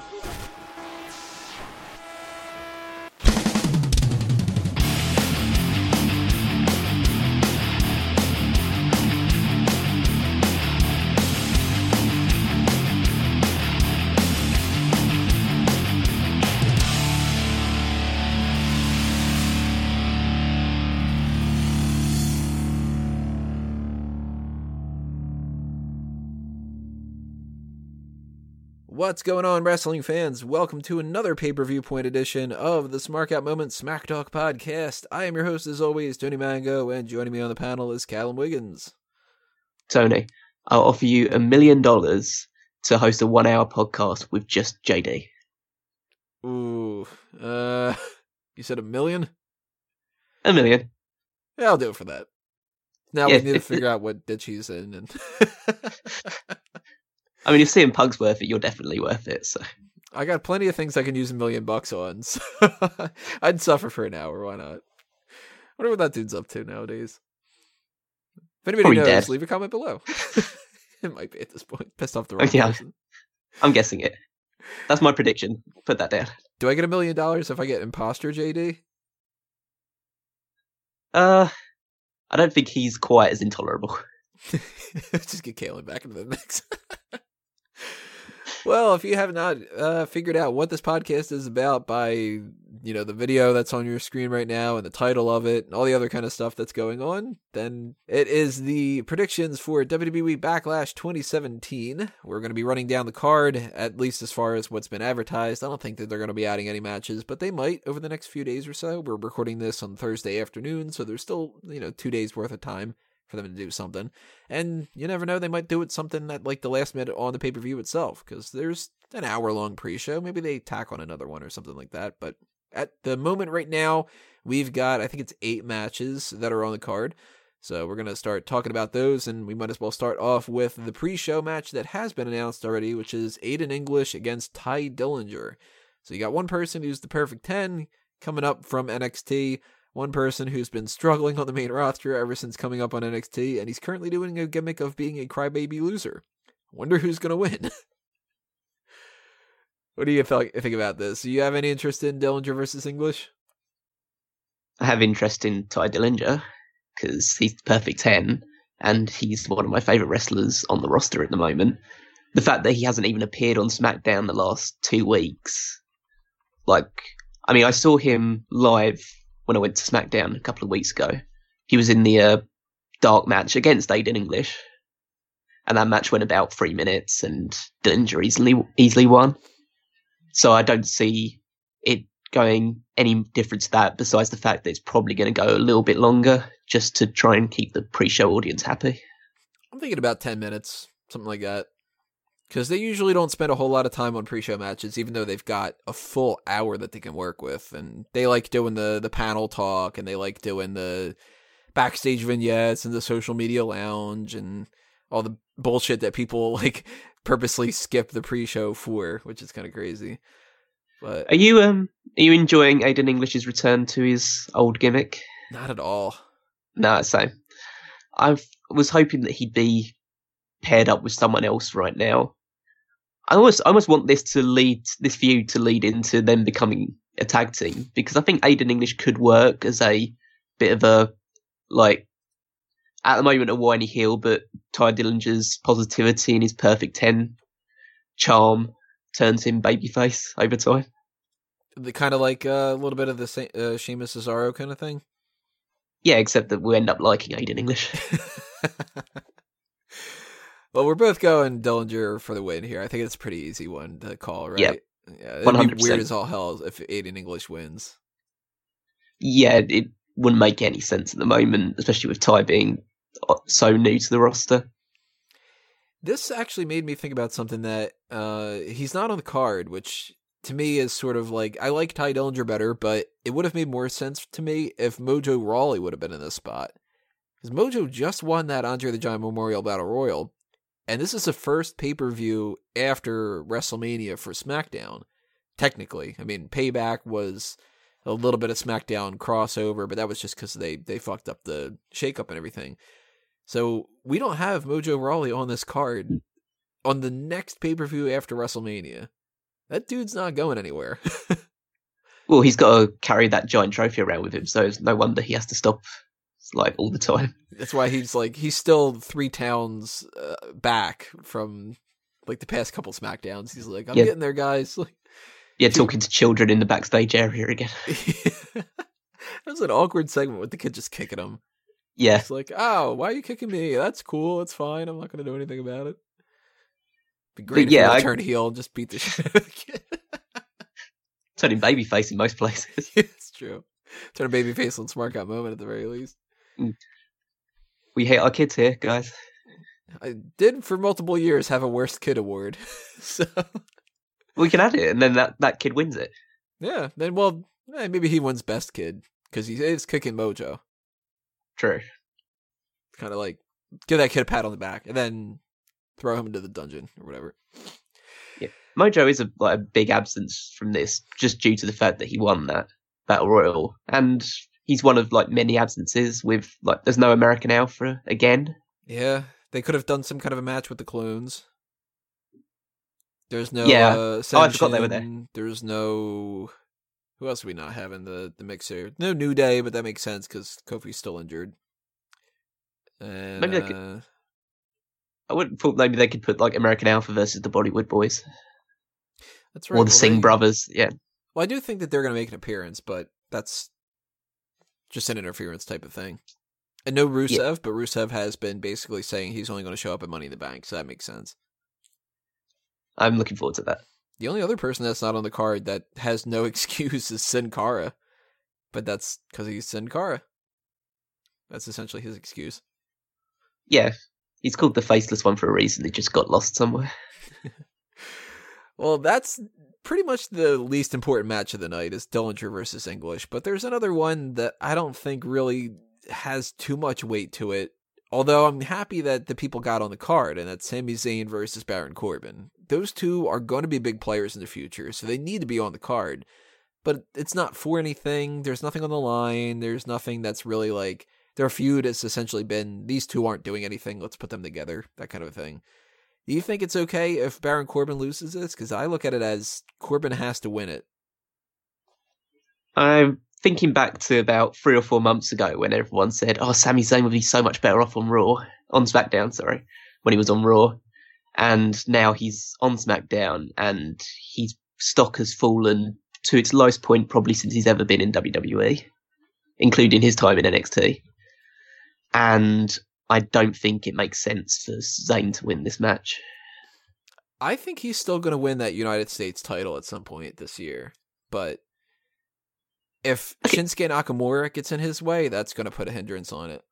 Yeah. What's going on, wrestling fans? Welcome to another pay per view point edition of the Smark Out Moment Smack Talk podcast. I am your host, as always, Tony Mango, and joining me on the panel is Callum Wiggins. Tony, I'll offer you a million dollars to host a one hour podcast with just JD. Ooh, uh, you said a million? A million. Yeah, I'll do it for that. Now Yeah. we need to figure out what ditch he's in. And I mean, if CM Punk's worth it, you're definitely worth it. So I got plenty of things I can use a million bucks on. So I'd suffer for an hour. Why not? I wonder what that dude's up to nowadays. If anybody Probably knows, dead. leave a comment below. it might be at this point. Pissed off the wrong Yeah. person. I'm guessing it. That's my prediction. Put that down. Do I get a million dollars if I get imposter JD? Uh, I don't think he's quite as intolerable. Let's just get Kalen back into the mix. Well, if you have not uh, figured out what this podcast is about by you know the video that's on your screen right now and the title of it and all the other kind of stuff that's going on, then it is the predictions for WWE Backlash 2017. We're going to be running down the card at least as far as what's been advertised. I don't think that they're going to be adding any matches, but they might over the next few days or so. We're recording this on Thursday afternoon, so there's still you know two days worth of time for them to do something. And you never know, they might do it something at like the last minute on the pay per view itself, because there's an hour long pre show. Maybe they tack on another one or something like that. But at the moment right now, we've got I think it's eight matches that are on the card. So we're gonna start talking about those, and we might as well start off with the pre-show match that has been announced already, which is Aiden English against Tye Dillinger. So you got one person who's the perfect ten coming up from NXT, one person who's been struggling on the main roster ever since coming up on NXT, and he's currently doing a gimmick of being a crybaby loser. Wonder who's gonna win. what do you think think about this? Do you have any interest in Dillinger versus English? I have interest in Tye Dillinger because he's the perfect 10 and he's one of my favourite wrestlers on the roster at the moment. The fact that he hasn't even appeared on SmackDown the last two weeks, like, I mean, I saw him live when I went to SmackDown a couple of weeks ago. He was in the uh, dark match against Aiden English, and that match went about three minutes, and Dillinger easily easily won. So I don't see it going any different to that besides the fact that it's probably going to go a little bit longer just to try and keep the pre-show audience happy. I'm thinking about 10 minutes, something like that. Because they usually don't spend a whole lot of time on pre show matches, even though they've got a full hour that they can work with. And they like doing the, the panel talk and they like doing the backstage vignettes and the social media lounge and all the bullshit that people like purposely skip the pre show for, which is kind of crazy. But Are you um are you enjoying Aiden English's return to his old gimmick? not at all. No, same. I was hoping that he'd be paired up with someone else right now. I almost I almost want this to lead this feud to lead into them becoming a tag team because I think Aiden English could work as a bit of a like at the moment a whiny heel, but Tye Dillinger's positivity and his perfect ten charm turns him babyface over time. The kind of like uh, a little bit of the Sa- uh, Sheamus Cesaro kind of thing. Yeah, except that we end up liking Aiden English. well, we're both going Dillinger for the win here. I think it's a pretty easy one to call, right? Yep. Yeah, it'd be 100%. weird as all hell if Aiden English wins. yeah, it wouldn't make any sense at the moment, especially with Tye being uh, so new to the roster. This actually made me think about something that uh, he's not on the card, which to me is sort of like I like Tye Dillinger better, but it would have made more sense to me if Mojo Rawley would have been in this spot. Because Mojo just won that Andre the Giant Memorial Battle Royal, and this is the first pay per view after WrestleMania for SmackDown. Technically, I mean, Payback was a little bit of SmackDown crossover, but that was just because they they fucked up the shakeup and everything. So we don't have Mojo Rawley on this card on the next pay per view after WrestleMania. That dude's not going anywhere. Well, he's got to carry that giant trophy around with him, so it's no wonder he has to stop like all the time. That's why he's like he's still three towns uh, back from like the past couple Smackdowns. He's like, I'm Yeah. getting there, guys. Like, Yeah, talking to children in the backstage area again. that was an awkward segment with the kid just kicking him. Yeah, It's like, oh, why are you kicking me? That's cool. It's fine. I'm not going to do anything about it. Be great if yeah, I- turn heel and just beat the shit out of the kid. turning babyface in most places. it's true. Turn a baby face on Smart Guy moment at the very least. We hate our kids here, guys. I did for multiple years have a worst kid award. so We can add it, and then that, that kid wins it. yeah, then well, eh, maybe he wins best kid because he is kicking Mojo. True. Kind of like give that kid a pat on the back and then throw him into the dungeon or whatever. Yeah, Mojo is a like a big absence from this, just due to the fact that he won that battle royal, and he's one of like many absences. With like, there's no American Alpha again. Yeah, they could have done some kind of a match with the clones. There's no Yeah. uh, Oh, I forgot they were there. There's no who else do we not have in the the mix here? No New Day, but that makes sense because Kofi's still injured. And, Maybe they could- uh, I wouldn't thought maybe they could put like American Alpha versus the Bollywood Boys that's right. or the well, Singh they- brothers. Yeah, Well, I do think that they're going to make an appearance, but that's just an interference type of thing. And no Rusev, but Rusev has been basically saying he's only going to show up at Money in the Bank, so that makes sense. I'm looking forward to that. The only other person that's not on the card that has no excuse is Sin Cara, but that's because he's Sin Cara. That's essentially his excuse. Yeah, he's called the faceless one for a reason. He just got lost somewhere. Well, that's pretty much the least important match of the night is Dillinger versus English, but there's another one that I don't think really has too much weight to it. Although I'm happy that the people got on the card, and that's Sami Zayn versus Baron Corbin. Those two are going to be big players in the future, so they need to be on the card. But it's not for anything. There's nothing on the line. There's nothing that's really like their feud has essentially been these two aren't doing anything. Let's put them together, that kind of a thing. Do you think it's okay if Baron Corbin loses this? Because I look at it as Corbin has to win it. I'm thinking back to about three or four months ago when everyone said, "Oh, Sami Zayn would be so much better off on Raw, on SmackDown." Sorry, when he was on Raw, and now he's on SmackDown, and his stock has fallen to its lowest point probably since he's ever been in WWE, including his time in NXT. And I don't think it makes sense for Zayn to win this match. I think he's still going to win that United States title at some point this year. But if Okay. Shinsuke Nakamura gets in his way, that's going to put a hindrance on it.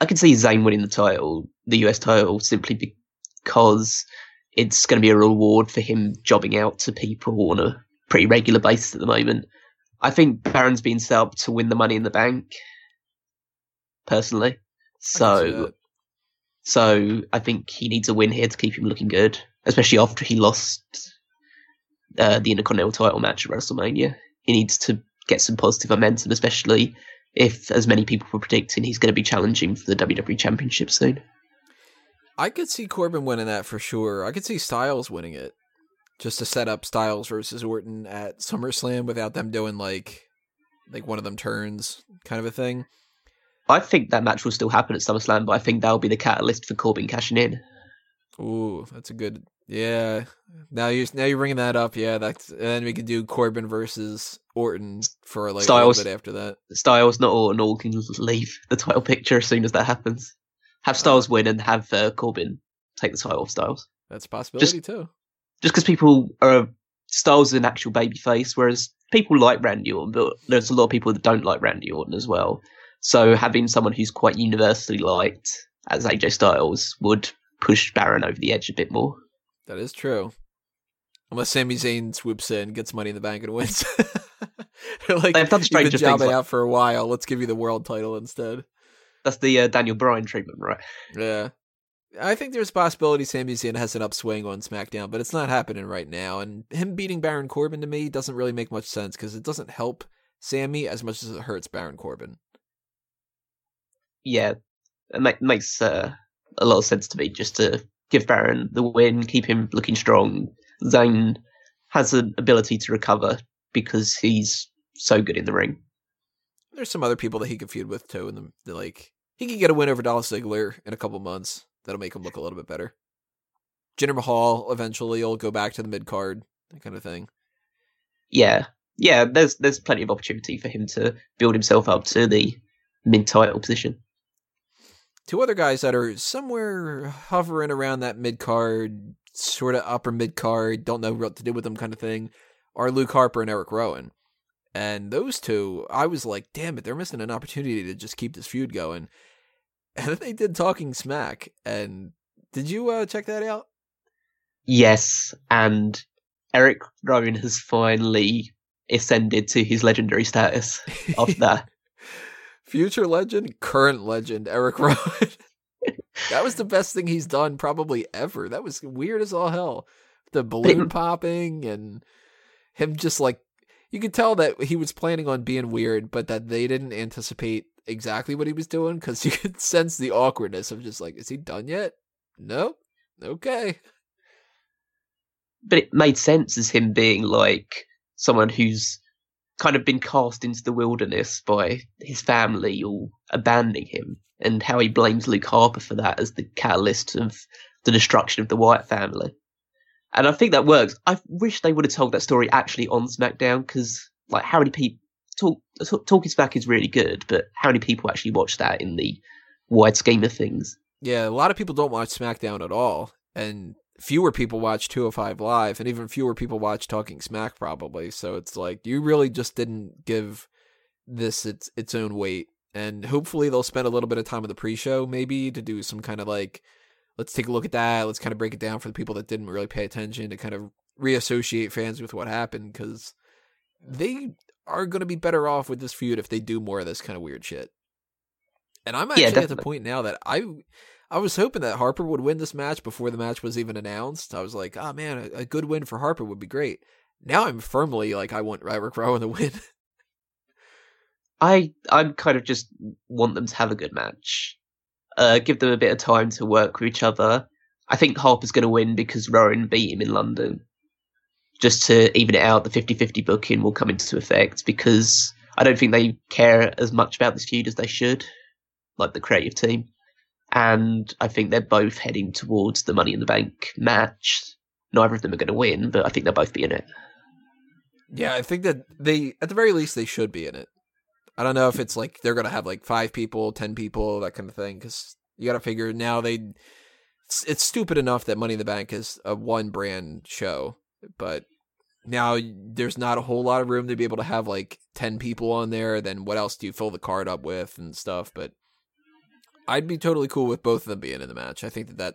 I can see Zayn winning the title, the US title, simply because it's going to be a reward for him jobbing out to people on a pretty regular basis at the moment. I think Baron's been set up to win the Money in the Bank, personally. I can see So, that. so I think he needs a win here to keep him looking good, especially after he lost uh, the Intercontinental title match at WrestleMania. He needs to get some positive momentum, especially if, as many people were predicting, he's going to be challenging for the WWE Championship soon. I could see Corbin winning that for sure. I could see Styles winning it. Just to set up Styles versus Orton at SummerSlam without them doing like like one of them turns kind of a thing. I think that match will still happen at SummerSlam, but I think that'll be the catalyst for Corbin cashing in. Ooh, that's a good. Yeah. Now you now you're bringing that up. Yeah, that's and then we could do Corbin versus Orton for like a Styles. little bit after that. Styles, not Orton, all can leave the title picture as soon as that happens. Have Styles win and have uh, Corbin take the title off Styles. That's a possibility too. Just because people are Styles is an actual babyface, whereas people like Randy Orton, but there's a lot of people that don't like Randy Orton as well. So having someone who's quite universally liked as AJ Styles would push Baron over the edge a bit more. That is true. Unless Sami Zayn swoops in, gets money in the bank, and wins. They're like They've done you've stranger been jobbing like- out for a while. Let's give you the world title instead. That's the uh, Daniel Bryan treatment, right? Yeah. I think there's a possibility Sami Zayn has an upswing on SmackDown, but it's not happening right now. And him beating Baron Corbin to me doesn't really make much sense because it doesn't help Sami as much as it hurts Baron Corbin. Yeah, it ma- makes uh, a lot of sense to me just to give Baron the win, keep him looking strong. Zayn has an ability to recover because he's so good in the ring. There's some other people that he could feud with too, and the like he could get a win over Dolph Ziggler in a couple months. That'll make him look a little bit better. Jinder Mahal eventually will go back to the mid card, that kind of thing. Yeah, yeah. There's there's plenty of opportunity for him to build himself up to the mid title position. Two other guys that are somewhere hovering around that mid card, sort of upper mid card, don't know what to do with them kind of thing, are Luke Harper and Eric Rowan. And those two, I was like, damn it, they're missing an opportunity to just keep this feud going. And then they did Talking Smack. And did you uh, check that out? Yes, and Eric Rowan has finally ascended to his legendary status after that. Future legend, current legend, Eric Rowan. that was the best thing he's done probably ever. That was weird as all hell. The balloon it, popping and him just like you could tell that he was planning on being weird, but that they didn't anticipate exactly what he was doing because you could sense the awkwardness of just like, is he done yet? Nope. Okay but it made sense as him being like someone who's kind of been cast into the wilderness by his family or abandoning him, and how he blames Luke Harper for that as the catalyst of the destruction of the Wyatt family. And I think that works. I wish they would have told that story actually on SmackDown because, like, how many people talk, talk talking Smack is really good, but how many people actually watch that in the wide scheme of things? Yeah, a lot of people don't watch SmackDown at all, and fewer people watch 205 live and even fewer people watch talking smack probably. So it's like you really just didn't give this its its own weight. And hopefully they'll spend a little bit of time in the pre-show maybe to do some kind of like let's take a look at that. Let's kind of break it down for the people that didn't really pay attention to kind of reassociate fans with what happened because they are going to be better off with this feud if they do more of this kind of weird shit. And i'm actually yeah, at the point now that i I was hoping that Harper would win this match before the match was even announced. I was like, oh man, a, a good win for Harper would be great. Now I'm firmly like, I want Eric Rowan to win. I I kind of just want them to have a good match. Uh, give them a bit of time to work with each other. I think Harper's going to win because Rowan beat him in London. Just to even it out, the 50-50 booking will come into effect because I don't think they care as much about this feud as they should, like the creative team and I think they're both heading towards the Money in the Bank match. Neither of them are going to win, but I think they'll both be in it. Yeah, I think that they, at the very least, they should be in it. I don't know if it's like they're going to have like five people, ten people, that kind of thing, because you got to figure now they. It's, it's stupid enough that Money in the Bank is a one brand show, but now there's not a whole lot of room to be able to have like 10 people on there then what else do you fill the card up with and stuff but I'd be totally cool with both of them being in the match. I think that, that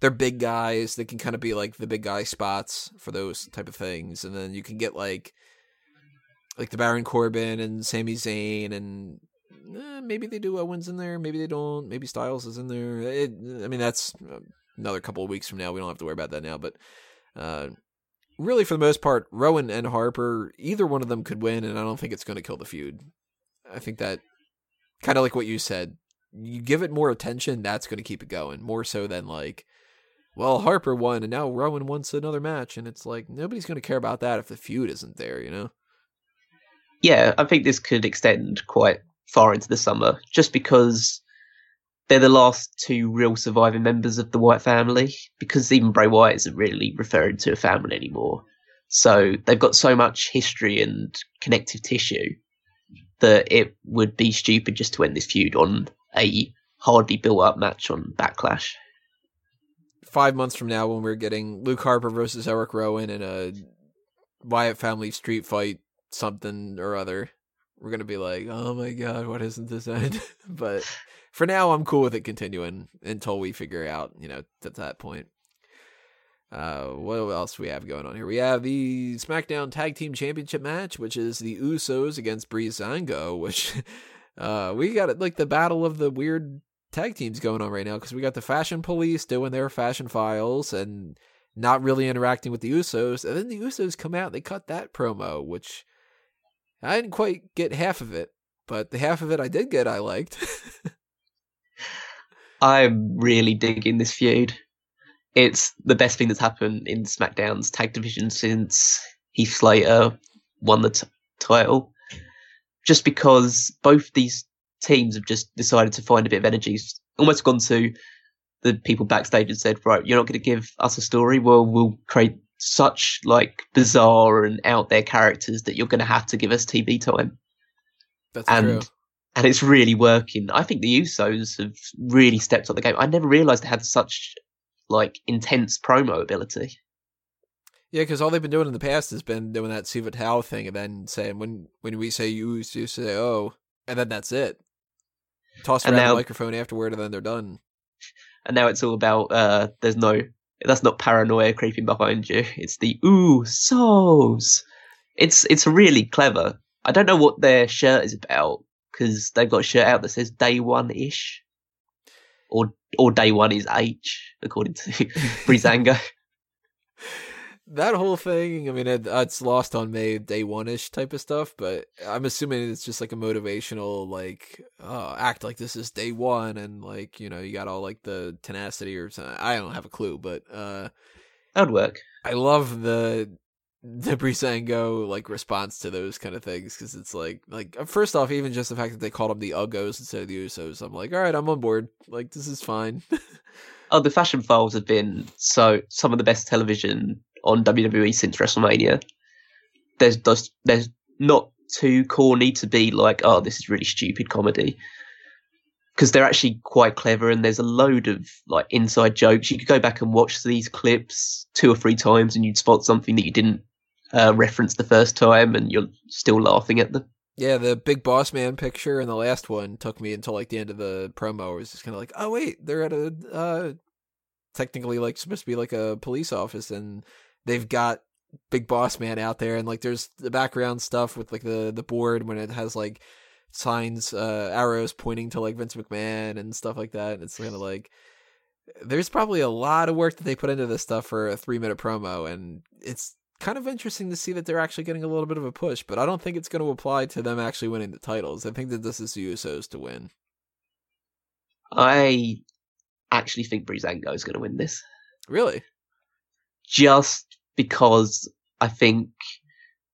they're big guys. They can kind of be like the big guy spots for those type of things, and then you can get like like the Baron Corbin and Sami Zayn, and eh, maybe they do Owens in there, maybe they don't. Maybe Styles is in there. It, I mean, that's another couple of weeks from now. We don't have to worry about that now, but. Uh, really, for the most part, Rowan and Harper, either one of them could win, and I don't think it's going to kill the feud. I think that kind of like what you said you give it more attention, that's going to keep it going more so than like, well, Harper won and now Rowan wants another match, and it's like nobody's going to care about that if the feud isn't there, you know? Yeah, I think this could extend quite far into the summer, just because they're the last two real surviving members of the Wyatt family. Because even Bray Wyatt isn't really referring to a family anymore, so they've got so much history and connective tissue that it would be stupid just to end this feud on a hardly built up match on Backlash. Five months from now, when we're getting Luke Harper versus Eric Rowan in a Wyatt family street fight, something or other, we're gonna be like, "Oh my god, what isn't this end?" but for now, I'm cool with it continuing until we figure out, you know, at that point. Uh, what else we have going on here? We have the SmackDown Tag Team Championship match, which is the Usos against Breezango, which uh, we got like the battle of the weird tag teams going on right now because we got the Fashion Police doing their fashion files and not really interacting with the Usos, and then the Usos come out. and They cut that promo, which I didn't quite get half of it, but the half of it I did get, I liked. I'm really digging this feud. It's the best thing that's happened in SmackDown's tag division since Heath Slater won the t- title, just because both these teams have just decided to find a bit of energy, almost gone to the people backstage and said, right, you're not going to give us a story. Well, we'll create such like bizarre and out there characters that you're going to have to give us TV time. That's and true. and it's really working. I think the Usos have really stepped up the game. I never realized they had such like intense promo ability. Yeah, because all they've been doing in the past has been doing that Siva Tau thing, and then saying when when we say you, you say oh, and then that's it. Toss around now- the microphone afterward, and then they're done. And now it's all about uh there's no that's not paranoia creeping behind you. It's the Usos. It's it's really clever. I don't know what their shirt is about because they've got a shirt out that says day one ish. Or or day one is H, according to Breezango. That whole thing, I mean, it, it's lost on me, day one ish type of stuff, but I'm assuming it's just like a motivational, like, oh, act like this is day one, and like, you know, you got all like the tenacity or something. I don't have a clue, but uh, that would work. I love the the Breezango like response to those kind of things because it's like like uh, first off, even just the fact that they called them the Uggos instead of the Usos, I'm like, all right, I'm on board. Like this is fine. Oh, the Fashion Files have been so some of the best television on WWE since WrestleMania. There's there's, there's not too corny to be like, oh, this is really stupid comedy. Because they're actually quite clever, and there's a load of like inside jokes. You could go back and watch these clips two or three times, and you'd spot something that you didn't uh, reference the first time, and you're still laughing at them. Yeah, the big boss man picture in the last one took me until like the end of the promo. It was just kind of like, oh wait, they're at a uh, technically like supposed to be like a police office, and they've got big boss man out there, and like there's the background stuff with like the the board when it has like signs, uh, arrows pointing to like Vince McMahon and stuff like that. And it's kind of like there's probably a lot of work that they put into this stuff for a three minute promo, and it's kind of interesting to see that they're actually getting a little bit of a push, but I don't think it's going to apply to them actually winning the titles. I think that this is the Usos to win. I actually think Breezango is going to win this. Really? just because I think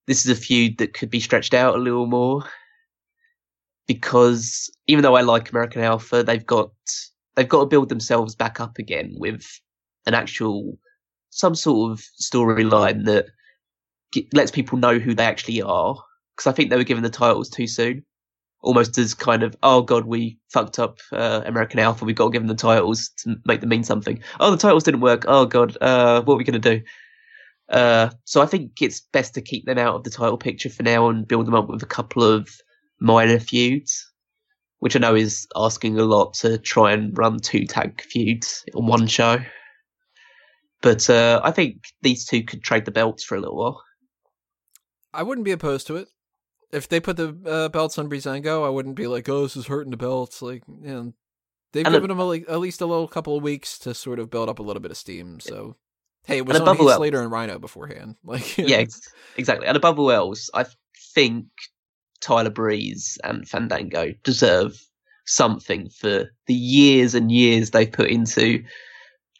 this is a feud that could be stretched out a little more. Because even though I like American Alpha, they've got they've got to build themselves back up again with an actual some sort of storyline that lets people know who they actually are. Because I think they were given the titles too soon, almost as kind of oh god we fucked up uh, American Alpha, we've got to give them the titles to make them mean something. Oh the titles didn't work. Oh god, uh, what are we gonna do? Uh, so I think it's best to keep them out of the title picture for now and build them up with a couple of minor feuds, which I know is asking a lot to try and run two tag feuds on one show. But uh, I think these two could trade the belts for a little while. I wouldn't be opposed to it. If they put the uh, belts on Breezango, I wouldn't be like, "Oh, this is hurting the belts." Like, you know, they've And given a- them a, like, at least a little couple of weeks to sort of build up a little bit of steam. So, hey, it was And on above Heath Slater and Rhino beforehand. Like, Yeah, ex- exactly. And above all else, I think Tyler Breeze and Fandango deserve something for the years and years they've put into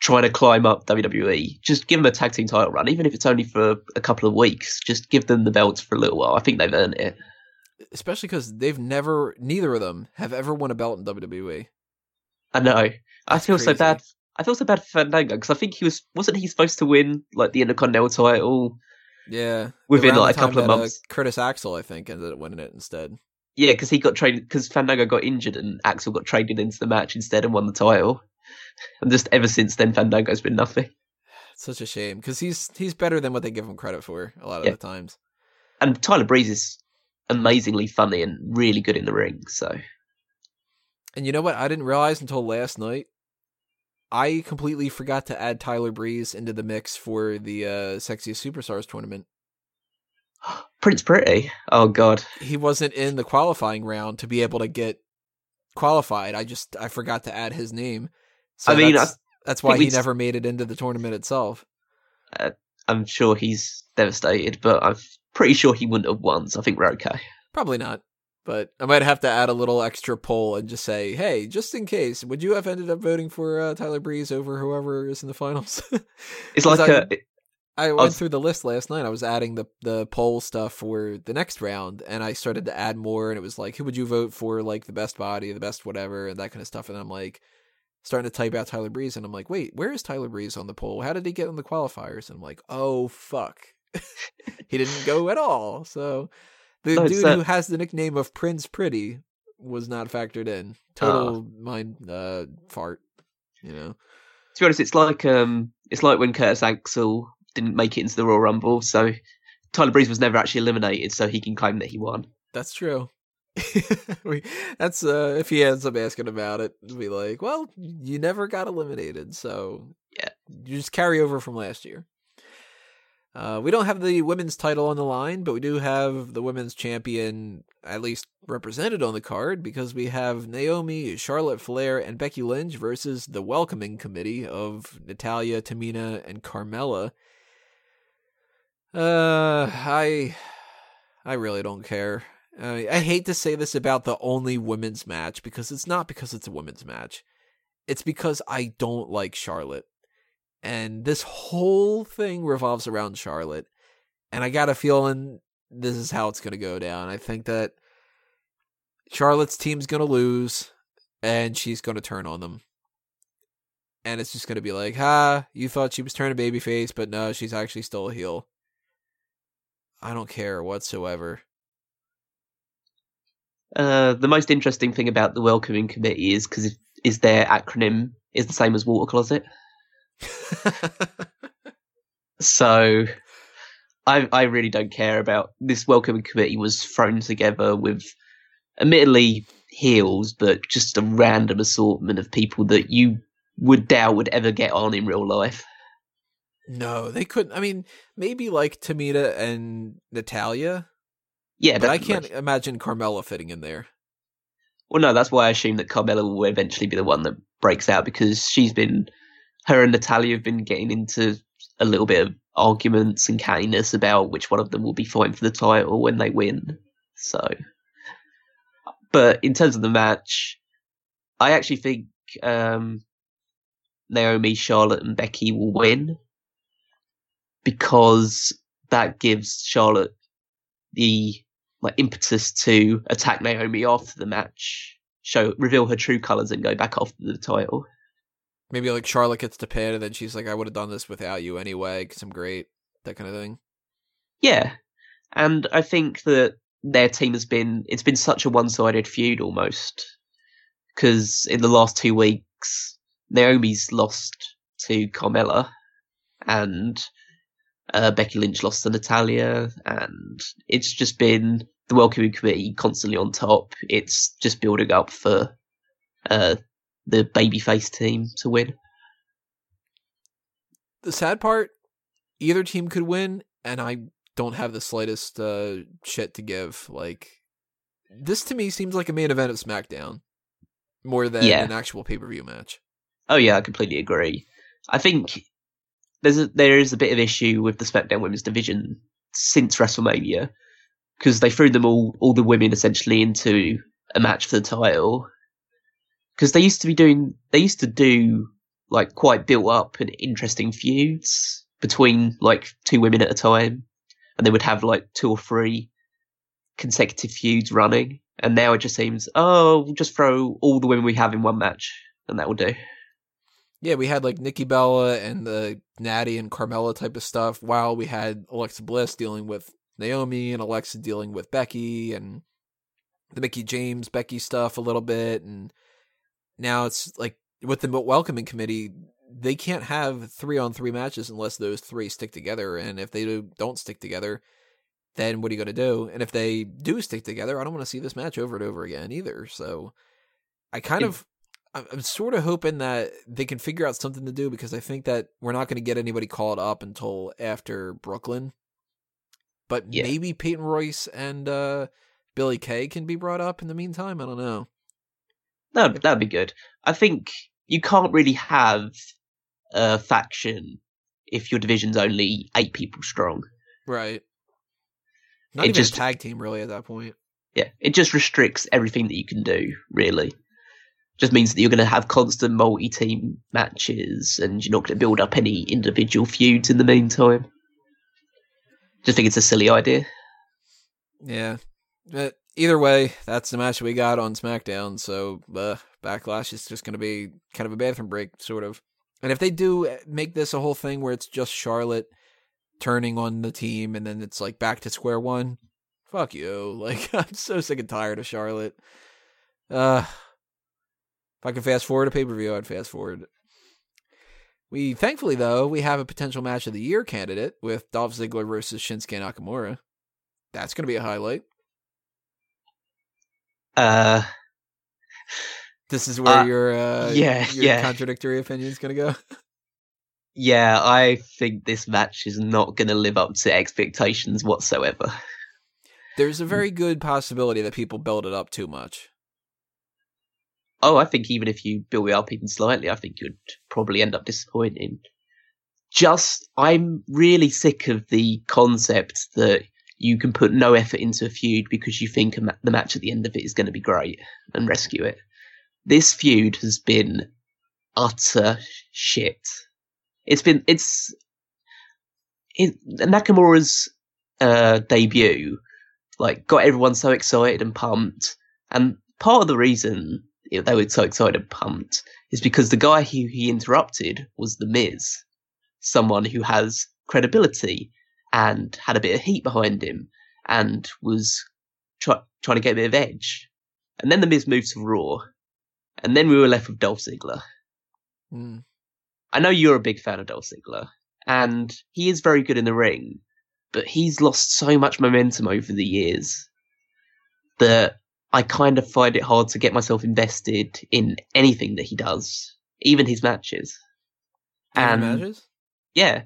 trying to climb up WWE. Just give them a tag team title run, even if it's only for a couple of weeks. Just give them the belts for a little while. I think they've earned it. especially because they've never, neither of them have ever won a belt in. WWE. I know. I feel so bad. I feel so bad for Fandango because I think he was wasn't he supposed to win like the Intercontinental title? Yeah, Within, like, a couple of uh, months. Curtis Axel, I think, ended up winning it instead. Yeah, because he got traded because Fandango got injured and Axel got traded into the match instead and won the title. And just ever since then, Fandango's been nothing. It's such a shame because he's he's better than what they give him credit for a lot of Yeah. the times. And Tyler Breeze is amazingly funny and really good in the ring. So And you know what? I didn't realize until last night. I completely forgot to add Tyler Breeze into the mix for the uh, Sexiest Superstars tournament. Prince Pretty, oh god, He wasn't in the qualifying round to be able to get qualified. I just I forgot to add his name. So I mean, that's, that's why he never made it into the tournament itself. I'm sure he's devastated, but I'm pretty sure he wouldn't have won. So I think we're okay. Probably not. But I might have to add a little extra poll and just say, hey, just in case, would you have ended up voting for uh, Tyler Breeze over whoever is in the finals? it's like I- a I went was- through the list last night. I was adding the the poll stuff for the next round, and I started to add more. And it was like, who would you vote for? Like the best body, the best whatever, and that kind of stuff. And I'm like, starting to type out Tyler Breeze, and I'm like, wait, where is Tyler Breeze on the poll? How did he get in the qualifiers? And I'm like, oh fuck, he didn't go at all. So the No, dude that- who has the nickname of Prince Pretty was not factored in. Total mind uh, fart. You know. To be honest, it's like um, it's like when Curtis Axel didn't make it into the Royal Rumble, so Tyler Breeze was never actually eliminated, so he can claim that he won. That's true. we, that's uh, if he ends up asking about it, be like, well, you never got eliminated, so Yeah. you just carry over from last year. Uh, we don't have the women's title on the line, but we do have the women's champion at least represented on the card because we have Naomi, Charlotte Flair, and Becky Lynch versus the welcoming committee of Natalya, Tamina, and Carmella. Uh, I, I really don't care. I, I hate to say this about the only women's match because it's not because it's a women's match. It's because I don't like Charlotte. And this whole thing revolves around Charlotte. And I got a feeling this is how it's going to go down. I think that Charlotte's team's going to lose and she's going to turn on them. And it's just going to be like, ha, you thought she was turning babyface, but no, she's actually still a heel. I don't care whatsoever. Uh, the most interesting thing about the welcoming committee is because is their acronym is the same as Water Closet. So I I really don't care about this welcoming committee was thrown together with admittedly heels, but just a random assortment of people that you would doubt would ever get on in real life. no, they couldn't. I mean, maybe like Tamina and Natalya, Yeah, but I can't imagine Carmella fitting in there. Well, no, that's why I assume that Carmella will eventually be the one that breaks out because she's been, her and Natalya have been getting into a little bit of arguments and cattiness about which one of them will be fighting for the title when they win. So, but in terms of the match, I actually think um, Naomi, Charlotte, and Becky will win because that gives Charlotte the like impetus to attack Naomi after the match, show reveal her true colors, and go back after the title. Maybe like Charlotte gets to pin, and then she's like, "I would have done this without you anyway, because I'm great." That kind of thing. Yeah, and I think that their team has been it's been such a one-sided feud almost because in the last two weeks Naomi's lost to Carmella and uh, Becky Lynch lost to Natalya, and it's just been the welcoming committee constantly on top. It's just building up for uh, the babyface team to win. The sad part, either team could win, and I don't have the slightest uh, shit to give. Like, this to me seems like a main event of SmackDown more than Yeah. an actual pay per view match. Oh yeah, I completely agree. I think there's a, there is a bit of issue with the SmackDown Women's division since WrestleMania because they threw them all all the women essentially into a match for the title because they used to be doing they used to do like quite built up and interesting feuds between like two women at a time. And they would have like two or three consecutive feuds running. And now it just seems oh we'll just throw all the women we have in one match and that will do. Yeah, we had like Nikki Bella and the Natty and Carmella type of stuff, while we had Alexa Bliss dealing with Naomi and Alexa dealing with Becky and the Mickie James Becky stuff a little bit, and now it's like with the welcoming committee, they can't have three on three matches unless those three stick together, and if they do, don't stick together, then what are you going to do? And if they do stick together, I don't want to see this match over and over again either. So I kind It- of I'm I'm sort of hoping that they can figure out something to do because I think that we're not going to get anybody called up until after Brooklyn. But Yeah. maybe Peyton Royce and uh, Billie Kay can be brought up in the meantime. I don't know. That that'd be good. I think you can't really have a faction if your division's only eight people strong. Right. Not It even just- a tag team really at that point. Yeah, it just restricts everything that you can do. Really, just means that you're going to have constant multi-team matches, and you're not going to build up any individual feuds in the meantime. Just think it's a silly idea. Yeah. But either way, that's the match we got on SmackDown. So uh, Backlash is just going to be kind of a bathroom break, sort of. And if they do make this a whole thing where it's just Charlotte turning on the team and then it's like back to square one, fuck you. Like, I'm so sick and tired of Charlotte. Uh, if I could fast forward a pay per view, I'd fast forward. We thankfully though we have a potential match of the year candidate with Dolph Ziggler versus Shinsuke Nakamura. That's going to be a highlight. Uh, this is where uh, your uh, yeah, your yeah. contradictory opinion is going to go. yeah, I think this match is not going to live up to expectations whatsoever. There's a very good possibility that people build it up too much. Oh, I think even if you build it up even slightly, I think you'd probably end up disappointing. Just, I'm really sick of the concept that you can put no effort into a feud because you think ma- the match at the end of it is going to be great and rescue it. This feud has been utter shit. It's been, it's, it, Nakamura's uh, debut, like, got everyone so excited and pumped. And part of the reason they were so excited and pumped is because the guy who he interrupted was The Miz, someone who has credibility and had a bit of heat behind him and was try- trying to get a bit of edge. And then The Miz moved to Raw, and then we were left with Dolph Ziggler. Mm. I know you're a big fan of Dolph Ziggler, and he is very good in the ring, but he's lost so much momentum over the years that I kind of find it hard to get myself invested in anything that he does, even his matches. And matches? Yeah,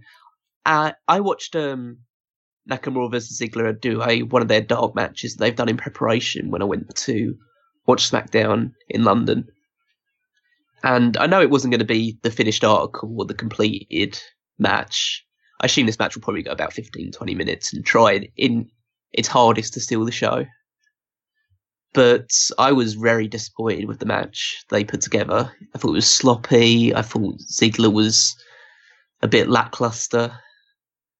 uh, I watched um, Nakamura versus Ziggler do a one of their dark matches they've done in preparation when I went to watch SmackDown in London. And I know it wasn't going to be the finished arc or the completed match. I assume this match will probably go about 15, 20 minutes and try in its hardest to steal the show but I was very disappointed with the match they put together. I thought it was sloppy. I thought Ziggler was a bit lackluster.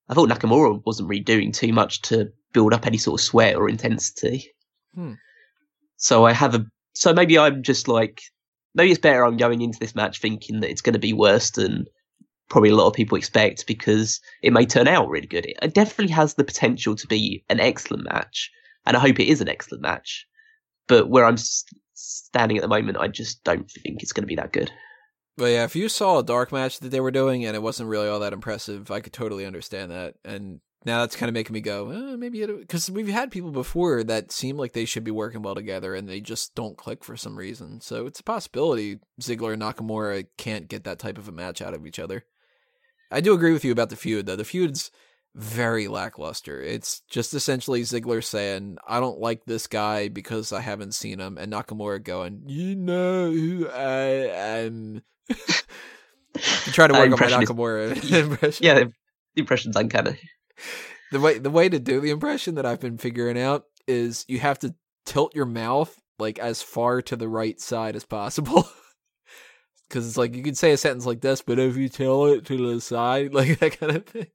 I thought Nakamura wasn't really doing too much to build up any sort of sweat or intensity. Hmm. So I have a. So maybe I'm just like. Maybe it's better I'm going into this match thinking that it's going to be worse than probably a lot of people expect because it may turn out really good. It definitely has the potential to be an excellent match, and I hope it is an excellent match but where I'm standing at the moment, I just don't think it's going to be that good. But yeah, if you saw a dark match that they were doing and it wasn't really all that impressive, I could totally understand that. And now that's kind of making me go, eh, maybe because we've had people before that seem like they should be working well together and they just don't click for some reason. So it's a possibility Ziggler and Nakamura can't get that type of a match out of each other. I do agree with you about the feud though. The feud's very lackluster. It's just essentially Ziggler saying, I don't like this guy because I haven't seen him, and Nakamura going, You know who I am. try to work on my Nakamura is, impression. Yeah, the impression's uncanny. The way the way to do the impression that I've been figuring out is you have to tilt your mouth like as far to the right side as possible. Cause it's like you can say a sentence like this, but if you tilt it to the side, like that kind of thing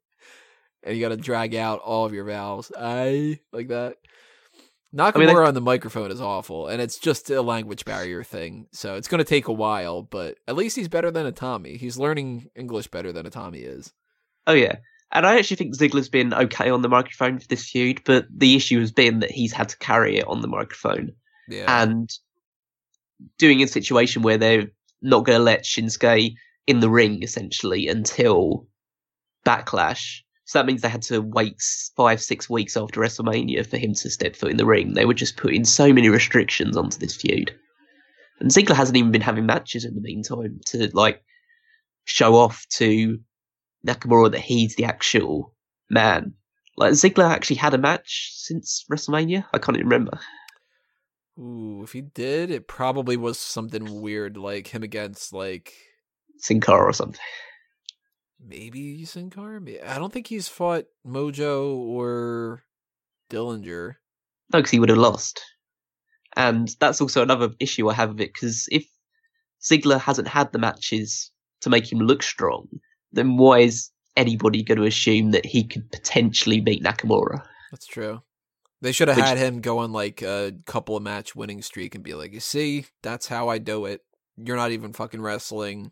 and you got to drag out all of your vowels. I like that. Nakamura I mean, on the microphone is awful, and it's just a language barrier thing. So it's going to take a while, but at least he's better than Itami. He's learning English better than Itami is. Oh yeah, and I actually think Ziggler's been okay on the microphone for this feud, but the issue has been that he's had to carry it on the microphone. Yeah. And doing a situation where they're not going to let Shinsuke in the ring essentially until Backlash so that means they had to wait five, six weeks after WrestleMania for him to step foot in the ring. They were just putting so many restrictions onto this feud. And Ziggler hasn't even been having matches in the meantime to like show off to Nakamura that he's the actual man. Like Ziggler actually had a match since WrestleMania. I can't even remember. Ooh, if he did, it probably was something weird, like him against like Sin Cara or something maybe Sin Cara. I don't think he's fought Mojo or Dillinger. No, because he would have lost. And that's also another issue I have with it, because if Ziggler hasn't had the matches to make him look strong, then why is anybody going to assume that he could potentially beat Nakamura? That's true. They should have Which- had him go on like a couple of match winning streak and be like, "You see, that's how I do it. You're not even fucking wrestling.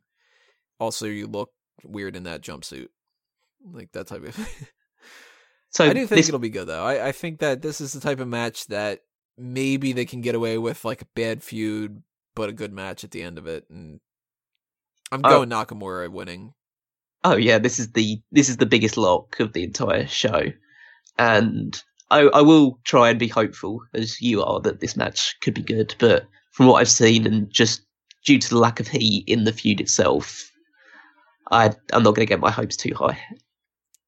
Also, you look weird in that jumpsuit." Like that type of. So I do think this, it'll be good though. I, I think that this is the type of match that maybe they can get away with like a bad feud, but a good match at the end of it. And I'm Oh. going Nakamura winning. oh yeah, this is the this is the biggest lock of the entire show, and I, I will try and be hopeful as you are that this match could be good. But from what I've seen, and just due to the lack of heat in the feud itself, I I'm not going to get my hopes too high.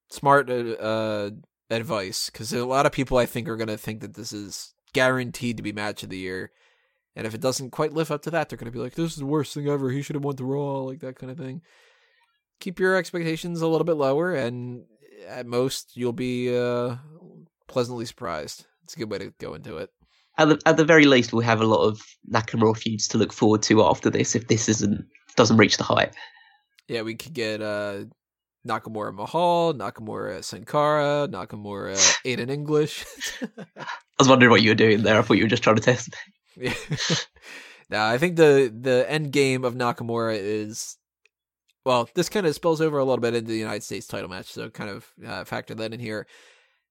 Smart uh, uh, advice because a lot of people I think are going to think that this is guaranteed to be match of the year. And if it doesn't quite live up to that, they're going to be like, "This is the worst thing ever. He should have won the Raw," like that kind of thing. Keep your expectations a little bit lower, and at most, you'll be uh, pleasantly surprised. It's a good way to go into it. At the, at the very least, we'll have a lot of Nakamura feuds to look forward to after this. If this isn't doesn't reach the hype, Yeah, we could get uh, Nakamura Mahal, Nakamura Sin Cara, Nakamura Aiden English. I was wondering what you were doing there. I thought you were just trying to test. me. Yeah. now I think the the end game of Nakamura is well, this kind of spills over a little bit into the United States title match, so kind of uh, factor that in here.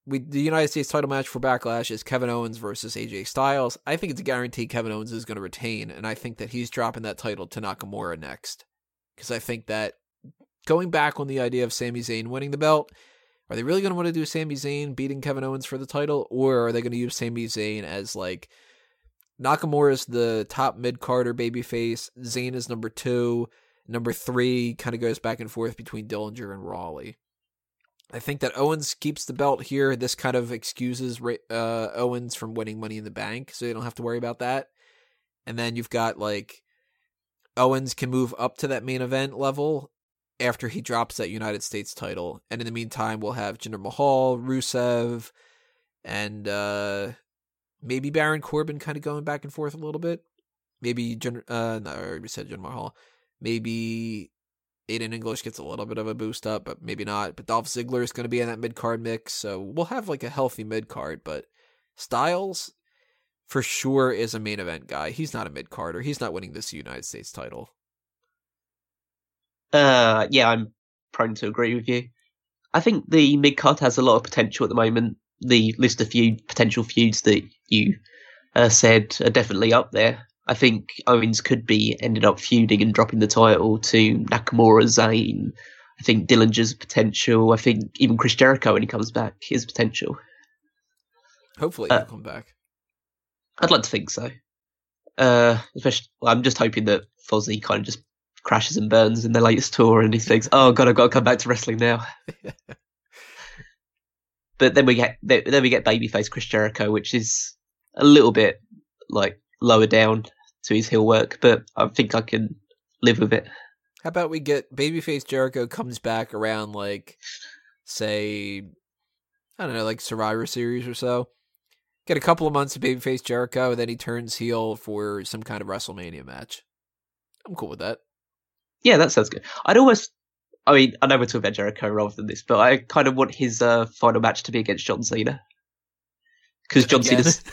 We the United States title match for Backlash is Kevin Owens versus AJ Styles. I think it's a guarantee Kevin Owens is going to retain, and I think that he's dropping that title to Nakamura next because I think that going back on the idea of Sami Zayn winning the belt. Are they really going to want to do Sami Zayn beating Kevin Owens for the title, or are they going to use Sami Zayn as like Nakamura is the top mid carder babyface. Zayn is number two. Number three kind of goes back and forth between Dillinger and Rawley. I think that Owens keeps the belt here. This kind of excuses uh, Owens from winning Money in the Bank, so you don't have to worry about that. And then you've got like Owens can move up to that main event level after he drops that United States title. And in the meantime, we'll have Jinder Mahal, Rusev, and uh, maybe Baron Corbin kind of going back and forth a little bit. Maybe Jinder, uh, no, I already said Jinder Mahal. Maybe Aiden English gets a little bit of a boost up, but maybe not. But Dolph Ziggler is going to be in that mid card mix, so we'll have like a healthy mid card. But Styles, for sure, is a main event guy. He's not a mid carder. He's not winning this United States title. Uh, yeah, I'm prone to agree with you. I think the mid card has a lot of potential at the moment. The list of feud potential feuds that you uh, said are definitely up there. I think Owens could be ended up feuding and dropping the title to Nakamura, Zayn. I think Dillinger's potential. I think even Chris Jericho when he comes back, his potential. Hopefully, Uh, he'll come back. I'd like to think so. Uh, especially, well, I'm just hoping that Fozzy kind of just crashes and burns in the latest tour, and he thinks, "Oh God, I've got to come back to wrestling now." but then we get then we get babyface Chris Jericho, which is a little bit like lower down to his heel work, but I think I can live with it. How about we get babyface Jericho comes back around like, say, I don't know, like Survivor Series or so. Get a couple of months of babyface Jericho, and then he turns heel for some kind of WrestleMania match. I'm cool with that. Yeah, that sounds good. I'd almost. I mean, I know we're talking about Jericho rather than this, but I kind of want his uh, final match to be against John Cena. Because John? Cena's.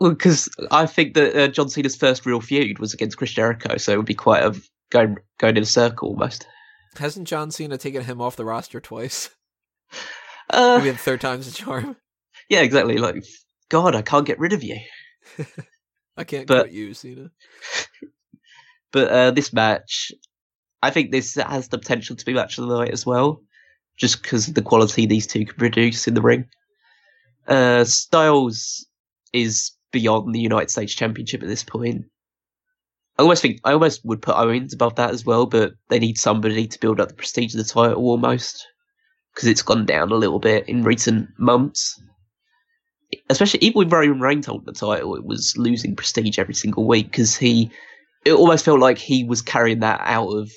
Because I think that uh, John Cena's first real feud was against Chris Jericho, so it would be quite a going going in a circle almost. Hasn't John Cena taken him off the roster twice? Uh, Maybe the third time's a charm. yeah, exactly. Like, God, I can't get rid of you. I can't But- quit you, Cena. But uh, this match, I think this has the potential to be match of the night as well, just because of the quality these two can produce in the ring. Uh, Styles is beyond the United States Championship at this point. I almost think I almost would put Owens above that as well, but they need somebody to build up the prestige of the title almost because it's gone down a little bit in recent months. Especially even with Roman Reigns holding the title, it was losing prestige every single week because he it almost felt like he was carrying that out of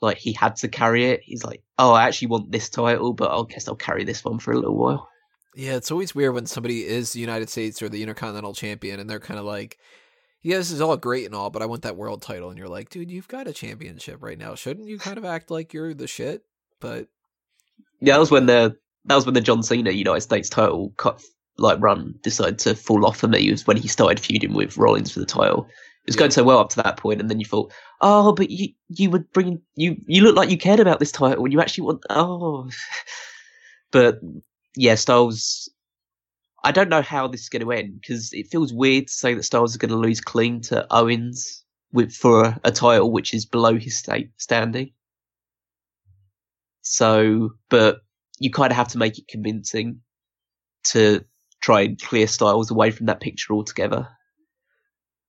like he had to carry it. He's like, oh, I actually want this title, but I guess I'll carry this one for a little while. Yeah, it's always weird when somebody is the United States or the Intercontinental Champion and they're kind of like, yeah, this is all great and all, but I want that world title. And you're like, dude, you've got a championship right now. Shouldn't you kind of act like you're the shit? But Yeah, that was when the that was when the John Cena United States title cut like run decided to fall off for me. Was when he started feuding with Rollins for the title. It was Yeah. going so well up to that point, and then you thought, oh, but you you would bring you you look like you cared about this title, and you actually want oh. But yeah, Styles. I don't know how this is going to end because it feels weird to say that Styles is going to lose clean to Owens with for a, a title which is below his state standing. So, but you kind of have to make it convincing to try and clear Styles away from that picture altogether.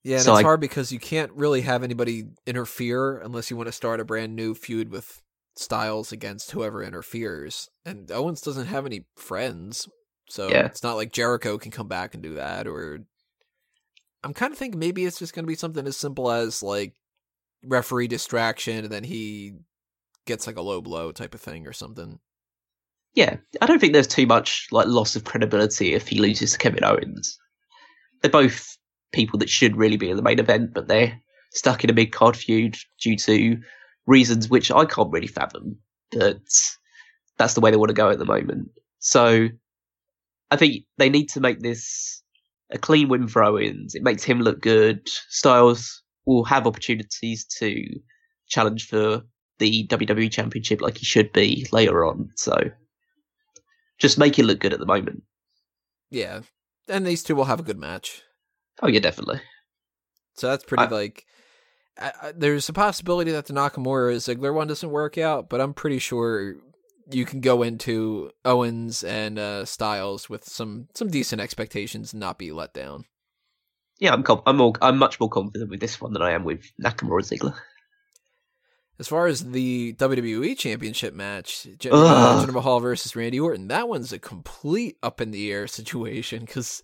Yeah, and So it's I- hard because you can't really have anybody interfere unless you want to start a brand new feud with Styles against whoever interferes. And Owens doesn't have any friends, so Yeah. it's not like Jericho can come back and do that. Or I'm kind of thinking maybe it's just going to be something as simple as like referee distraction, and then he gets like a low blow type of thing or something. Yeah, I don't think there's too much like loss of credibility if he loses to Kevin Owens. They're both people that should really be in the main event, but they're stuck in a mid card feud due to reasons which I can't really fathom. But that's the way they want to go at the moment. So I think they need to make this a clean win for Owens. It makes him look good. Styles will have opportunities to challenge for the WWE Championship like he should be later on. So just make it look good at the moment. Yeah, and these two will have a good match. Oh yeah, definitely. So that's pretty I- like. I, I, there's a possibility that the Nakamura Ziggler one doesn't work out, but I'm pretty sure you can go into Owens and uh, Styles with some some decent expectations and not be let down. Yeah, I'm com- I'm more I'm much more confident with this one than I am with Nakamura Ziggler. As far as the WWE Championship match, Ugh. uh, Jinder Mahal versus Randy Orton, that one's a complete up in the air situation because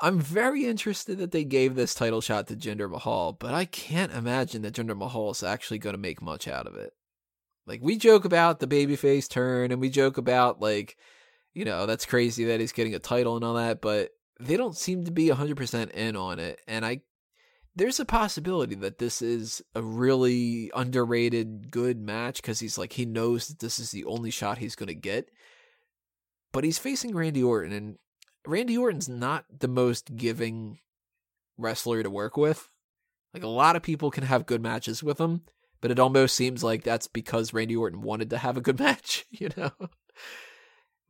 I'm very interested that they gave this title shot to Jinder Mahal, but I can't imagine that Jinder Mahal is actually going to make much out of it. Like we joke about the babyface turn, and we joke about like, you know, that's crazy that he's getting a title and all that, but they don't seem to be 100% in on it, and I there's a possibility that this is a really underrated good match because he's like he knows that this is the only shot he's going to get but he's facing randy orton and randy orton's not the most giving wrestler to work with. Like a lot of people can have good matches with him but it almost seems like that's because randy orton wanted to have a good match you know?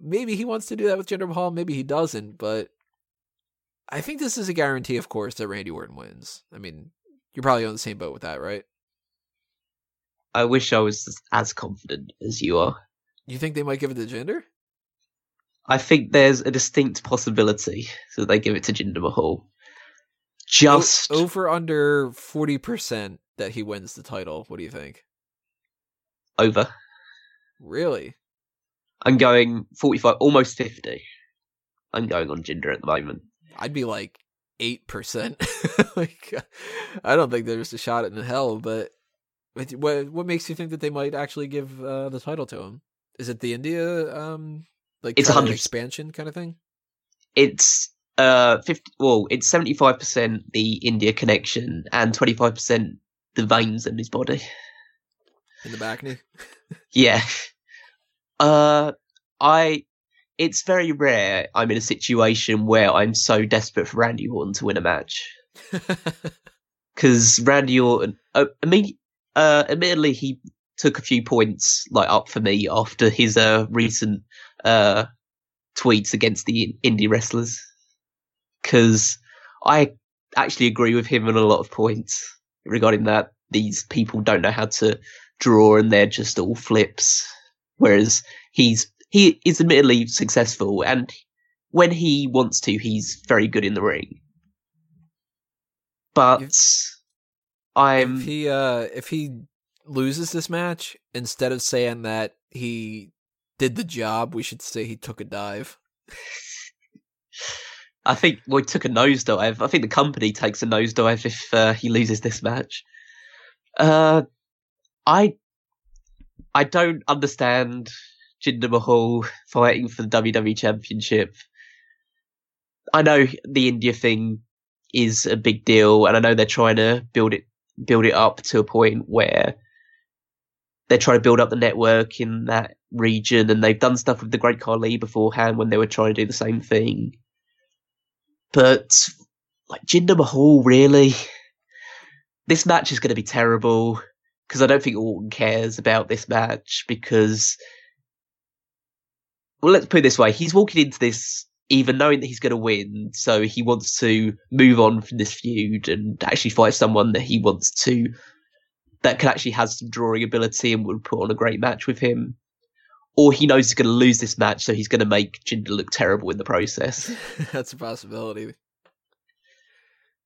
Maybe he wants to do that with jinder mahal maybe he doesn't but I think this is a guarantee, of course, that Randy Orton wins. I mean, you're probably on the same boat with that, right? I wish I was as confident as you are. You think they might give it to Jinder? I think there's a distinct possibility that they give it to Jinder Mahal. Just O- over under 40% that he wins the title. What do you think? over. Really? I'm going 45, almost 50. I'm going on Jinder at the moment. I'd be like 8%. like I don't think there's a shot in hell, but what what, makes you think that they might actually give uh, the title to him? Is it the India um like It's 100 expansion kind of thing? It's uh 50 well, it's 75% the India connection and 25% the veins in his body. In the back knee? Yeah. Uh I it's very rare I'm in a situation where I'm so desperate for Randy Orton to win a match. Because Randy Orton, uh, I mean, uh, admittedly, he took a few points like up for me after his uh, recent uh, tweets against the indie wrestlers. Because I actually agree with him on a lot of points regarding that. These people don't know how to draw, and they're just all flips. Whereas he's he is admittedly successful, and when he wants to, he's very good in the ring. But I'm if he uh if he loses this match, instead of saying that he did the job, we should say he took a dive. I think well, took a nosedive. I think the company takes a nosedive if uh, he loses this match. Uh, I I don't understand Jinder Mahal fighting for the WWE Championship. I know the India thing is a big deal, and I know they're trying to build it build it up to a point where they're trying to build up the network in that region, and they've done stuff with the Great Khali beforehand when they were trying to do the same thing. But like Jinder Mahal, really, this match is going to be terrible because I don't think Orton cares about this match because, well, let's put it this way: he's walking into this even knowing that he's going to win, so he wants to move on from this feud and actually fight someone that he wants to that can actually has some drawing ability and would put on a great match with him. Or he knows he's going to lose this match, so he's going to make Jinder look terrible in the process. That's a possibility.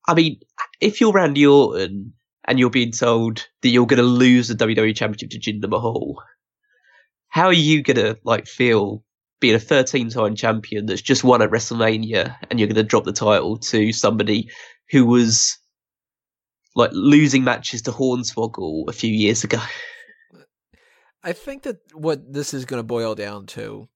I mean, if you're Randy Orton and you're being told that you're going to lose the WWE Championship to Jinder Mahal, how are you going to like feel being a 13 time champion that's just won at WrestleMania and you're going to drop the title to somebody who was like losing matches to Hornswoggle a few years ago? I think that what this is going to boil down to,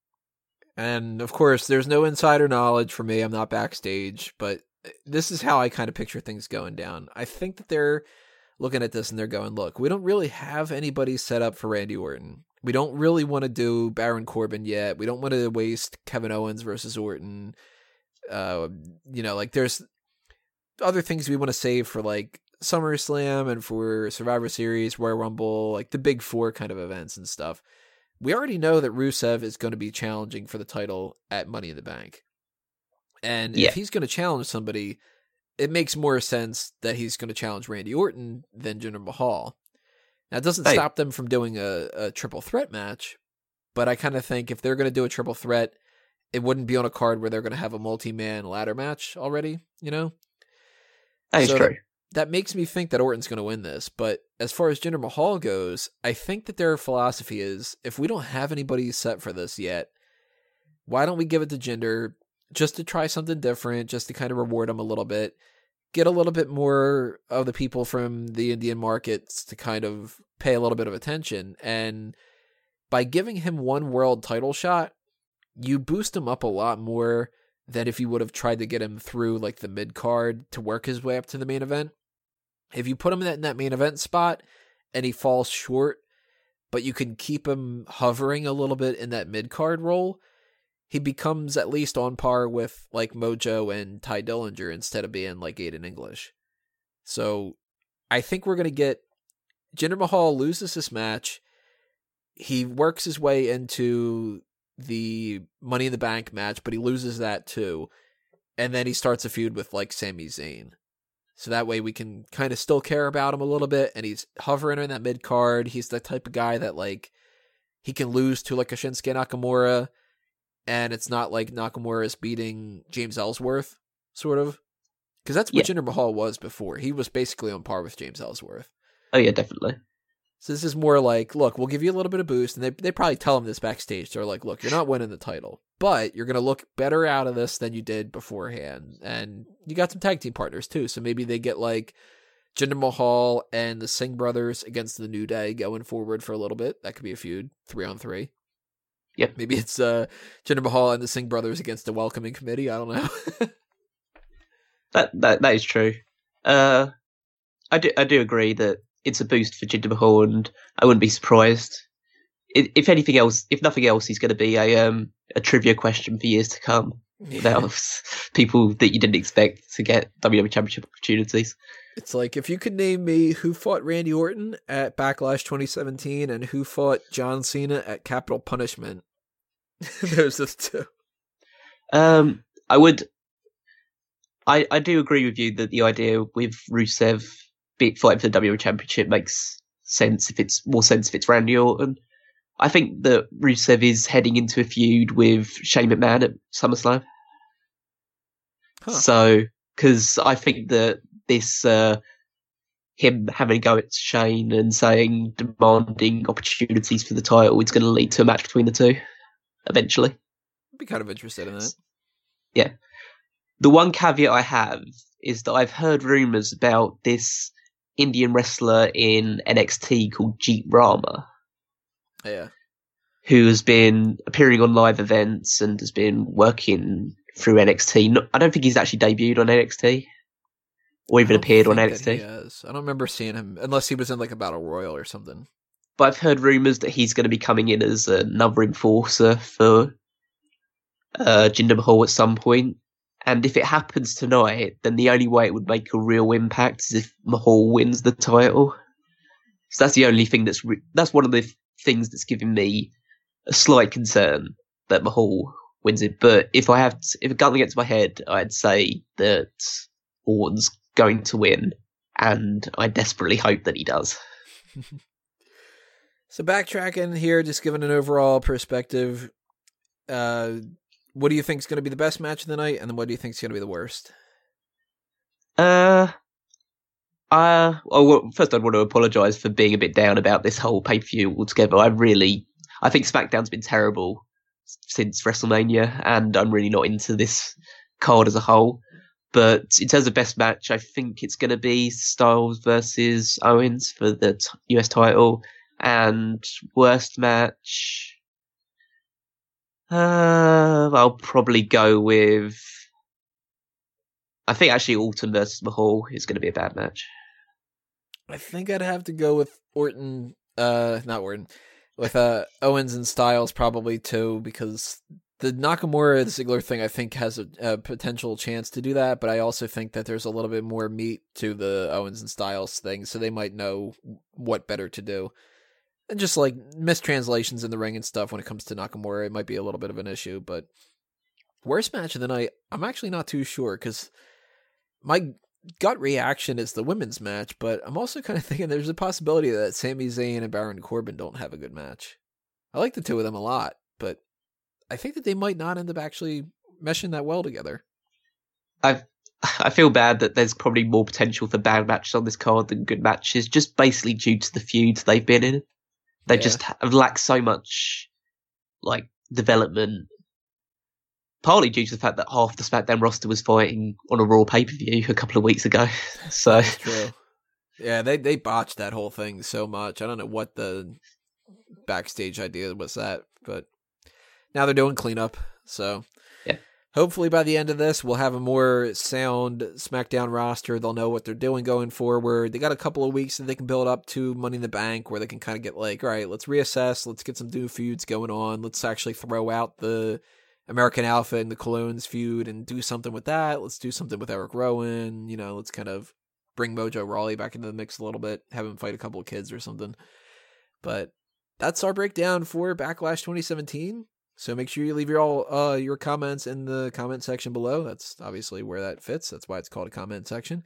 and of course, there's no insider knowledge for me. I'm not backstage, but uh, this is how I kind of picture things going down. I think that they're looking at this and they're going, look, we don't really have anybody set up for Randy Orton. We don't really want to do Baron Corbin yet. We don't want to waste Kevin Owens versus Orton. Uh, you know, like there's other things we want to save for like SummerSlam and for Survivor Series, Royal Rumble, like the big four kind of events and stuff. We already know that Rusev is going to be challenging for the title at Money in the Bank. And yeah. if he's going to challenge somebody, it makes more sense that he's going to challenge Randy Orton than Jinder Mahal. Now, it doesn't hey. stop them from doing a, a triple threat match, but I kind of think if they're going to do a triple threat, it wouldn't be on a card where they're going to have a multi man ladder match already, you know? That is so true. That makes me think that Orton's going to win this. But as far as Jinder Mahal goes, I think that their philosophy is if we don't have anybody set for this yet, why don't we give it to Jinder? just to try something different, just to kind of reward them a little bit, get a little bit more of the people from the Indian markets to kind of pay a little bit of attention. And by giving him one world title shot, you boost him up a lot more than if you would have tried to get him through like the mid card to work his way up to the main event. If you put him in that, in that main event spot and he falls short, but you can keep him hovering a little bit in that mid card role, he becomes at least on par with like Mojo and Tye Dillinger instead of being like Aiden English. So I think we're gonna get Jinder Mahal loses this match. He works his way into the Money in the Bank match, but he loses that too. And then he starts a feud with like Sami Zayn. So that way we can kind of still care about him a little bit and he's hovering in that mid card. He's the type of guy that like he can lose to like a Shinsuke Nakamura and it's not like Nakamura is beating James Ellsworth, sort of. Because that's what yeah. Jinder Mahal was before. He was basically on par with James Ellsworth. Oh yeah, definitely. So this is more like, look, we'll give you a little bit of boost, and they they probably tell him this backstage. They're like, look, you're not winning the title, but you're gonna look better out of this than you did beforehand, and you got some tag team partners too. So maybe they get like Jinder Mahal and the Singh brothers against the New Day going forward for a little bit. That could be a feud, three on three. Yep. Maybe it's uh, Jinder Mahal and the Singh brothers against the welcoming committee. I don't know. that that that is true. Uh, I do I do agree that it's a boost for Jinder Mahal, and I wouldn't be surprised. If, if anything else, if nothing else, he's going to be a um a trivia question for years to come about people that you didn't expect to get WWE Championship opportunities. It's like if you could name me who fought Randy Orton at Backlash 2017 and who fought John Cena at Capitol Punishment. There's the two. Um, I would. I I do agree with you that the idea with Rusev fighting for the WWE Championship makes sense if it's more sense if it's Randy Orton. I think that Rusev is heading into a feud with Shane McMahon at SummerSlam. Huh. So, because I think that this uh, him having a go at Shane and saying demanding opportunities for the title is going to lead to a match between the two eventually. I'd be kind of interested in that. Yeah. The one caveat I have is that I've heard rumors about this Indian wrestler in NXT called Jeet Rama. Yeah. Who has been appearing on live events and has been working through NXT. I don't think he's actually debuted on NXT or even appeared on NXT. I don't remember seeing him unless he was in like a battle royal or something. But I've heard rumors that he's going to be coming in as another enforcer for uh, Jinder Mahal at some point. And if it happens tonight, then the only way it would make a real impact is if Mahal wins the title. So that's the only thing that's re- that's one of the things that's giving me a slight concern that Mahal wins it. But if I have to, if a gun against my head, I'd say that Orton's going to win, and I desperately hope that he does. so backtracking here, just giving an overall perspective. Uh, what do you think is going to be the best match of the night, and then what do you think is going to be the worst? Uh, uh, well, first I'd want to apologise for being a bit down about this whole pay per view altogether. I really, I think SmackDown's been terrible since WrestleMania, and I'm really not into this card as a whole. But in terms of best match, I think it's going to be Styles versus Owens for the t- US title, and worst match. Uh, I'll probably go with. I think actually Orton versus Mahal is going to be a bad match. I think I'd have to go with Orton. Uh, not Orton. With uh Owens and Styles probably too because the Nakamura Ziggler thing I think has a, a, potential chance to do that, but I also think that there's a little bit more meat to the Owens and Styles thing, so they might know what better to do just like mistranslations in the ring and stuff when it comes to Nakamura, it might be a little bit of an issue. But worst match of the night, I'm actually not too sure because my gut reaction is the women's match, but I'm also kind of thinking there's a possibility that Sami Zayn and Baron Corbin don't have a good match. I like the two of them a lot, but I think that they might not end up actually meshing that well together. I I feel bad that there's probably more potential for bad matches on this card than good matches, just basically due to the feuds they've been in. They yeah. just have lacked so much like development. Partly due to the fact that half the SmackDown roster was fighting on a Raw pay per view a couple of weeks ago. so That's true. Yeah, they they botched that whole thing so much. I don't know what the backstage idea was that, but now they're doing cleanup. So hopefully by the end of this, we'll have a more sound SmackDown roster. They'll know what they're doing going forward. They got a couple of weeks that they can build up to Money in the Bank where they can kind of get like, all right, let's reassess. Let's get some new feuds going on. Let's actually throw out the American Alpha and the Colóns feud and do something with that. Let's do something with Eric Rowan. You know, let's kind of bring Mojo Rawley back into the mix a little bit, have him fight a couple of kids or something. But that's our breakdown for Backlash 2017. So make sure you leave your all uh, your comments in the comment section below. That's obviously where that fits. That's why it's called a comment section.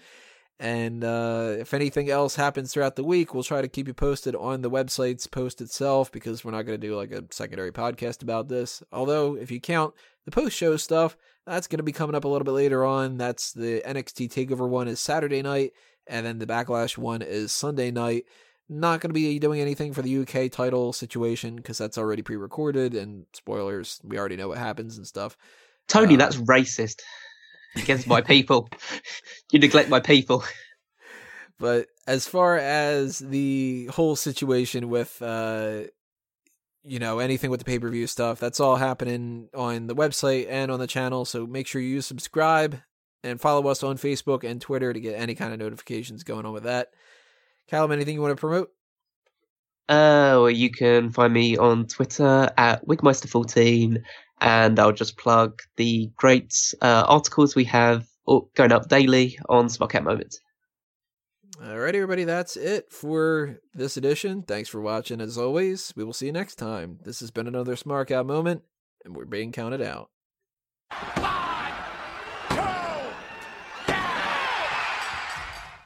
And uh, if anything else happens throughout the week, we'll try to keep you posted on the website's post itself because we're not going to do like a secondary podcast about this. Although, if you count the post show stuff, that's going to be coming up a little bit later on. That's the NXT Takeover one is Saturday night, and then the Backlash one is Sunday night. Not going to be doing anything for the UK title situation because that's already pre recorded, and spoilers, we already know what happens and stuff. Tony, uh, that's racist against my people. you neglect my people. But as far as the whole situation with, uh, you know, anything with the pay per view stuff, that's all happening on the website and on the channel. So make sure you subscribe and follow us on Facebook and Twitter to get any kind of notifications going on with that. Callum, anything you want to promote? Uh, well, you can find me on Twitter at Wigmeister14, and I'll just plug the great uh, articles we have going up daily on Smark Out Moments. Alright, everybody, that's it for this edition. Thanks for watching as always. We will see you next time. This has been another Smark Out moment, and we're being counted out.